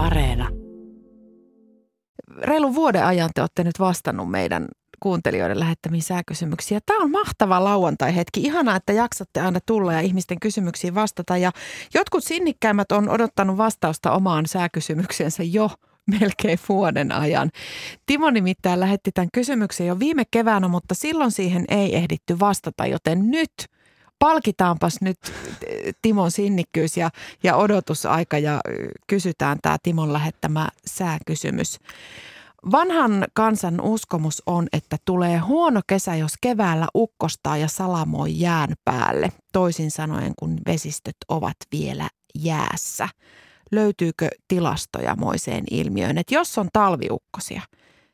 Areena. Reilun vuoden ajan te olette nyt vastannut meidän kuuntelijoiden lähettämiin sääkysymyksiä. Tämä on mahtava lauantai-hetki. Ihanaa, että jaksatte aina tulla ja ihmisten kysymyksiin vastata. Ja jotkut sinnikkäimmät on odottanut vastausta omaan sääkysymyksensä jo melkein vuoden ajan. Timo nimittäin lähetti tämän kysymyksen jo viime keväänä, mutta silloin siihen ei ehditty vastata, joten nyt – palkitaanpas nyt Timon sinnikkyys ja, ja odotusaika ja kysytään tämä Timon lähettämä sääkysymys. Vanhan kansan uskomus on, että tulee huono kesä, jos keväällä ukkostaa ja salamoi jään päälle, toisin sanoen kun vesistöt ovat vielä jäässä. Löytyykö tilastoja moiseen ilmiöön, että jos on talviukkosia,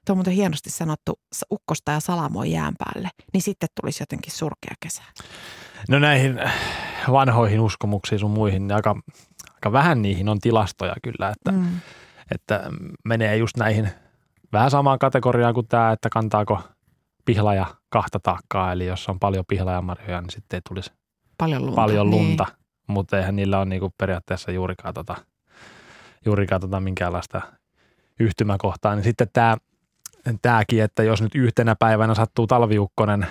tuo on muuten hienosti sanottu, ukkosta ja salamoi jään päälle, niin sitten tulisi jotenkin surkea kesä. No näihin vanhoihin uskomuksiin sun muihin, niin aika, aika vähän niihin on tilastoja kyllä, että, mm. että menee just näihin vähän samaan kategoriaan kuin tämä, että kantaako pihlaja kahta taakkaa, eli jos on paljon pihlajamarjoja, niin sitten ei tulisi paljon lunta. Paljon lunta. Niin. Mutta eihän niillä ole niinku periaatteessa juurikaan, tota, juurikaan tota minkäänlaista yhtymäkohtaa. Niin sitten tämä, tämäkin, että jos nyt yhtenä päivänä sattuu talviukkonen,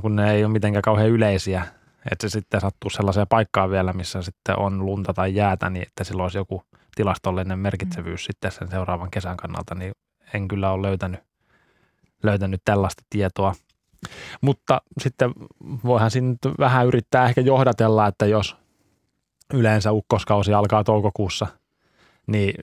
kun ne ei ole mitenkään kauhean yleisiä, että se sitten sattuu sellaiseen paikkaan vielä, missä sitten on lunta tai jäätä, niin että sillä olisi joku tilastollinen merkitsevyys mm. sitten sen seuraavan kesän kannalta, niin en kyllä ole löytänyt, löytänyt tällaista tietoa. Mutta sitten voihan siinä nyt vähän yrittää ehkä johdatella, että jos yleensä ukkoskausi alkaa toukokuussa – niin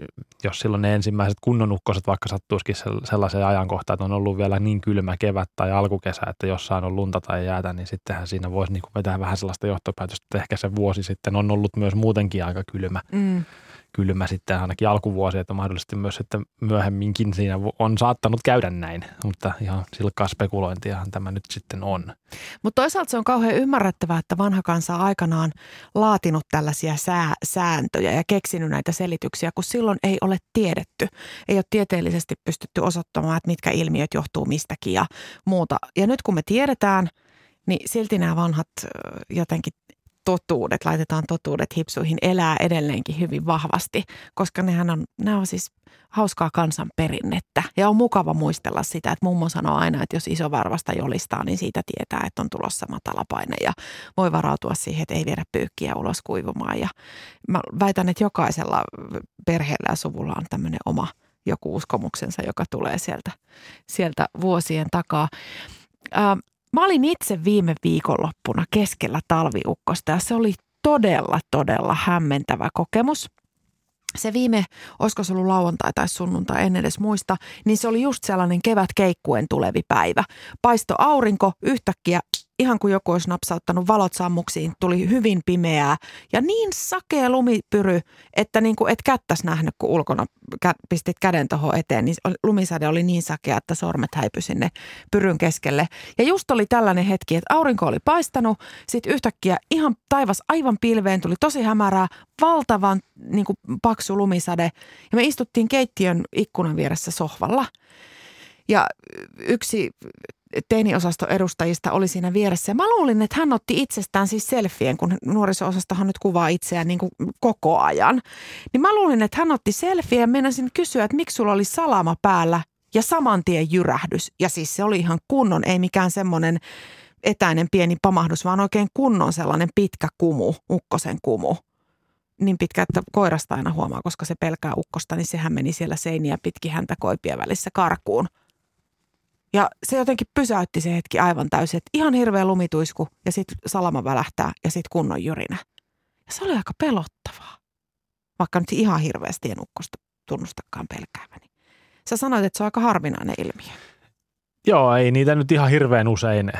jos silloin ne ensimmäiset kunnon ukkoset vaikka sattuisikin sellaiseen ajankohtaan, että on ollut vielä niin kylmä kevät tai alkukesä, että jossain on lunta tai jäätä, niin sittenhän siinä voisi niin vetää vähän sellaista johtopäätöstä, että ehkä se vuosi sitten on ollut myös muutenkin aika kylmä. Mm kylmä sitten ainakin alkuvuosi, että mahdollisesti myös sitten myöhemminkin siinä on saattanut käydä näin, mutta ihan silkkaa spekulointiahan tämä nyt sitten on. Mutta toisaalta se on kauhean ymmärrettävää, että vanha kansa aikanaan laatinut tällaisia sää, sääntöjä ja keksinyt näitä selityksiä, kun silloin ei ole tiedetty. Ei ole tieteellisesti pystytty osoittamaan, että mitkä ilmiöt johtuu mistäkin ja muuta. Ja nyt kun me tiedetään, niin silti nämä vanhat jotenkin totuudet, laitetaan totuudet hipsuihin, elää edelleenkin hyvin vahvasti, koska nehän on, nämä on siis hauskaa kansanperinnettä. Ja on mukava muistella sitä, että mummo sanoo aina, että jos iso varvasta jolistaa, niin siitä tietää, että on tulossa matala paine ja voi varautua siihen, että ei viedä pyykkiä ulos kuivumaan. Ja mä väitän, että jokaisella perheellä ja suvulla on tämmöinen oma joku uskomuksensa, joka tulee sieltä, sieltä vuosien takaa. Mä olin itse viime viikonloppuna keskellä talviukkosta ja se oli todella, todella hämmentävä kokemus. Se viime, olisiko se ollut lauantai tai sunnuntai, en edes muista, niin se oli just sellainen kevät keikkuen tulevi päivä. Paisto aurinko, yhtäkkiä ihan kuin joku olisi napsauttanut valot sammuksiin, tuli hyvin pimeää ja niin sakea lumipyry, että niin kuin et kättäs nähnyt, kun ulkona pistit käden tuohon eteen, niin lumisade oli niin sakea, että sormet häipy sinne pyryn keskelle. Ja just oli tällainen hetki, että aurinko oli paistanut, sitten yhtäkkiä ihan taivas aivan pilveen tuli tosi hämärää, valtavan niin kuin paksu lumisade ja me istuttiin keittiön ikkunan vieressä sohvalla. Ja yksi teiniosaston edustajista oli siinä vieressä. Ja mä luulin, että hän otti itsestään siis selfien, kun nuoriso-osastohan nyt kuvaa itseään niin kuin koko ajan. Niin mä luulin, että hän otti selfie ja meinasin kysyä, että miksi sulla oli salama päällä ja saman tien jyrähdys. Ja siis se oli ihan kunnon, ei mikään semmoinen etäinen pieni pamahdus, vaan oikein kunnon sellainen pitkä kumu, ukkosen kumu. Niin pitkä, että koirasta aina huomaa, koska se pelkää ukkosta, niin sehän meni siellä seiniä pitkin häntä koipien välissä karkuun – ja se jotenkin pysäytti se hetki aivan täysin, että ihan hirveä lumituisku ja sitten salama välähtää ja sitten kunnon jyrinä. Ja se oli aika pelottavaa, vaikka nyt ihan hirveästi en ukkosta tunnustakaan pelkääväni. Sä sanoit, että se on aika harvinainen ilmiö. Joo, ei niitä nyt ihan hirveän usein,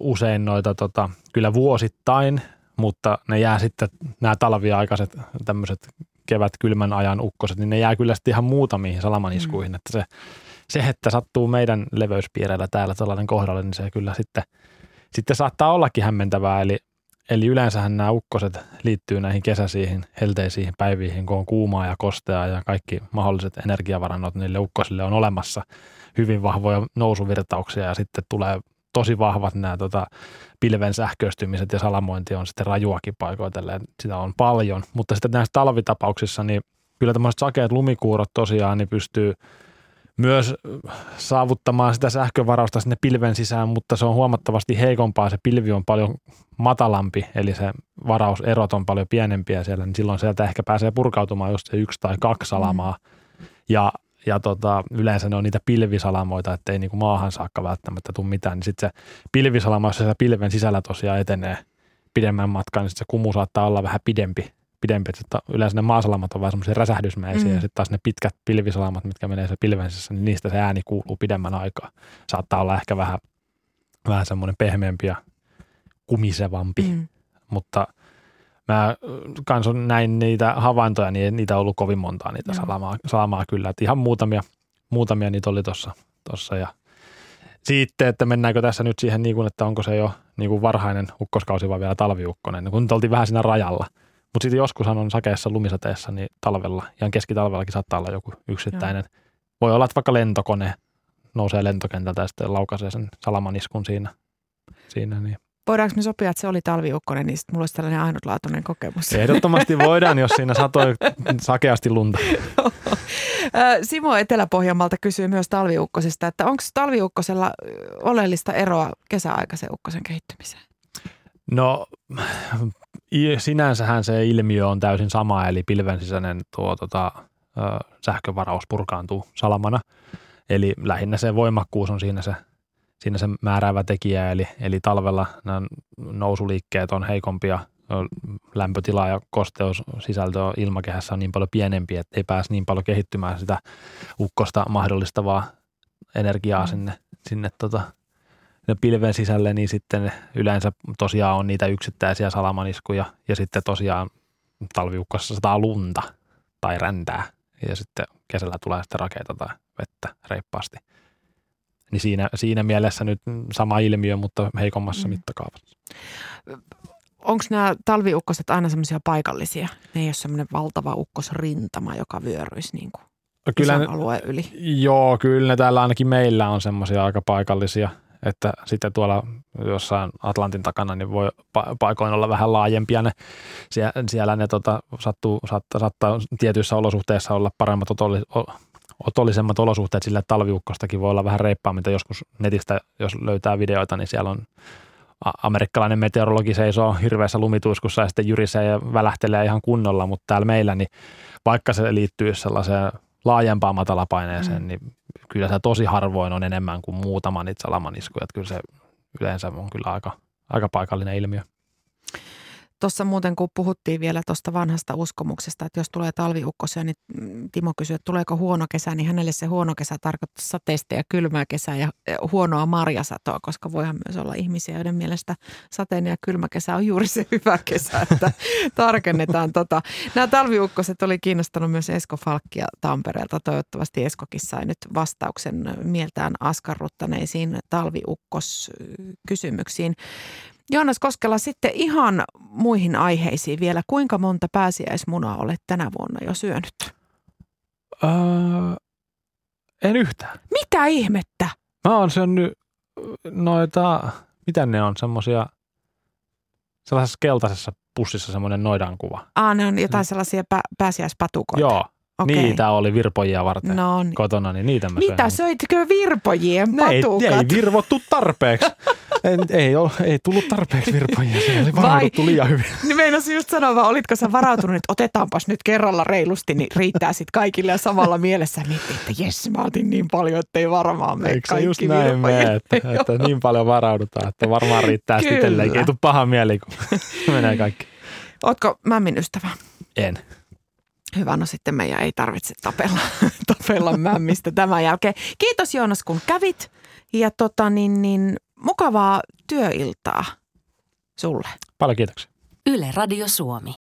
usein noita tota, kyllä vuosittain, mutta ne jää sitten, nämä talviaikaiset tämmöiset kevät kylmän ajan ukkoset, niin ne jää kyllä sitten ihan muutamiin salamaniskuihin, mm. että se se, että sattuu meidän leveyspiireillä täällä tällainen kohdalle, niin se kyllä sitten, sitten saattaa ollakin hämmentävää. Eli, eli yleensähän nämä ukkoset liittyy näihin kesäisiin helteisiin päiviin, kun on kuumaa ja kostea ja kaikki mahdolliset energiavarannot niille ukkosille on olemassa hyvin vahvoja nousuvirtauksia ja sitten tulee tosi vahvat nämä tota, pilven sähköistymiset ja salamointi on sitten rajuakin paikoitellen, sitä on paljon. Mutta sitten näissä talvitapauksissa, niin kyllä tämmöiset sakeat lumikuurot tosiaan niin pystyy myös saavuttamaan sitä sähkövarausta sinne pilven sisään, mutta se on huomattavasti heikompaa. Se pilvi on paljon matalampi, eli se varauserot on paljon pienempiä siellä, niin silloin sieltä ehkä pääsee purkautumaan just se yksi tai kaksi salamaa. Mm. Ja, ja tota, yleensä ne on niitä pilvisalamoita, ettei niinku maahan saakka välttämättä tule mitään. Niin sitten se pilvisalama, jos se pilven sisällä tosiaan etenee pidemmän matkan, niin sit se kumu saattaa olla vähän pidempi pidempi. Että yleensä ne maasalamat on vähän semmoisia räsähdysmäisiä mm. ja sitten taas ne pitkät pilvisalamat, mitkä menee se pilvensessä, niin niistä se ääni kuuluu pidemmän aikaa. Saattaa olla ehkä vähän, vähän semmoinen pehmeämpi ja kumisevampi, mm. mutta mä kans on näin niitä havaintoja, niin niitä on ollut kovin montaa niitä no. salamaa, salamaa kyllä. Että ihan muutamia, muutamia niitä oli tuossa tossa ja sitten, että mennäänkö tässä nyt siihen niin kuin, että onko se jo niin kuin varhainen ukkoskausi vai vielä talviukkonen, kun nyt oltiin vähän siinä rajalla – mutta sitten joskushan on sakeessa lumisateessa, niin talvella, ihan keskitalvellakin saattaa olla joku yksittäinen. Joo. Voi olla, että vaikka lentokone nousee lentokentältä ja sitten laukaisee sen salamaniskun siinä. siinä niin. Voidaanko me sopia, että se oli talviukkonen, niin sitten mulla olisi tällainen ainutlaatuinen kokemus. Ehdottomasti voidaan, jos siinä satoi sakeasti lunta. Simo Etelä-Pohjanmaalta kysyy myös talviukkosesta, että onko talviukkosella oleellista eroa kesäaikaisen ukkosen kehittymiseen? No sinänsähän se ilmiö on täysin sama, eli pilven sisäinen tuo tota, sähkövaraus purkaantuu salamana. Eli lähinnä se voimakkuus on siinä se, siinä se määräävä tekijä, eli, eli talvella nämä nousuliikkeet on heikompia, lämpötila ja kosteus sisältö ilmakehässä on niin paljon pienempi, että ei pääse niin paljon kehittymään sitä ukkosta mahdollistavaa energiaa mm. sinne, sinne tota, pilven sisälle, niin sitten yleensä tosiaan on niitä yksittäisiä salamaniskuja ja sitten tosiaan talviukkossa sataa lunta tai räntää ja sitten kesällä tulee sitten rakeita tai vettä reippaasti. Niin siinä, siinä mielessä nyt sama ilmiö, mutta heikommassa mm. mittakaavassa. Onko nämä talviukkoset aina semmoisia paikallisia? Ne ei ole semmoinen valtava ukkosrintama, joka vyöryisi niin kuin kyllä alueen yli. Joo, kyllä ne täällä ainakin meillä on semmoisia aika paikallisia – että sitten tuolla jossain Atlantin takana niin voi paikoin olla vähän laajempia ne. Siellä, siellä ne tota, sattuu, saattaa, saattaa tietyissä olosuhteissa olla paremmat otolli, otollisemmat olosuhteet, sillä talviukkostakin voi olla vähän reippaammin. Joskus netistä, jos löytää videoita, niin siellä on amerikkalainen meteorologi seisoo hirveässä lumituiskussa ja sitten jyrisee ja välähtelee ihan kunnolla, mutta täällä meillä, niin vaikka se liittyy sellaiseen laajempaan matalapaineeseen, mm. niin kyllä se tosi harvoin on enemmän kuin muutama niitä salamaniskuja. Että kyllä se yleensä on kyllä aika, aika paikallinen ilmiö. Tuossa muuten, kun puhuttiin vielä tuosta vanhasta uskomuksesta, että jos tulee talviukkosia, niin Timo kysyi, että tuleeko huono kesä, niin hänelle se huono kesä tarkoittaa sateista ja kylmää kesää ja huonoa marjasatoa, koska voihan myös olla ihmisiä, joiden mielestä sateinen ja kylmä kesä on juuri se hyvä kesä, että tarkennetaan tota. Nämä talviukkoset oli kiinnostanut myös Esko Falkkia Tampereelta. Toivottavasti Eskokin sai nyt vastauksen mieltään askarruttaneisiin talviukkoskysymyksiin. Joonas Koskela, sitten ihan muihin aiheisiin vielä. Kuinka monta pääsiäismunaa olet tänä vuonna jo syönyt? Öö, en yhtään. Mitä ihmettä? Mä oon syönyt noita, mitä ne on, semmosia, sellaisessa keltaisessa pussissa semmoinen noidankuva. Ah, ne on jotain sellaisia pä- pääsiäispatukoita. Joo, Okay. Niitä oli virpojia varten no, niin. kotona, niin niitä mä Mitä, söin. söitkö virpojien patukat? Ei, ei virvottu tarpeeksi. ei, ei, ole, ei tullut tarpeeksi virpojia, se oli varauduttu Vai, liian hyvin. Niin meinasin just sanoa, vaan olitko sä varautunut, että otetaanpas nyt kerralla reilusti, niin riittää sitten kaikille ja samalla mielessä miettii, että jes, mä otin niin paljon, että ei varmaan mene Eikö kaikki just näin mene, että, että, niin paljon varaudutaan, että varmaan riittää sitten itselleen. Ei tule paha mieli, kun menee kaikki. Ootko mämmin ystävä? En. Hyvä, no sitten meidän ei tarvitse tapella, tapella mämmistä tämän jälkeen. Kiitos Joonas, kun kävit ja tota, niin, niin, mukavaa työiltaa sulle. Paljon kiitoksia. Yle Radio Suomi.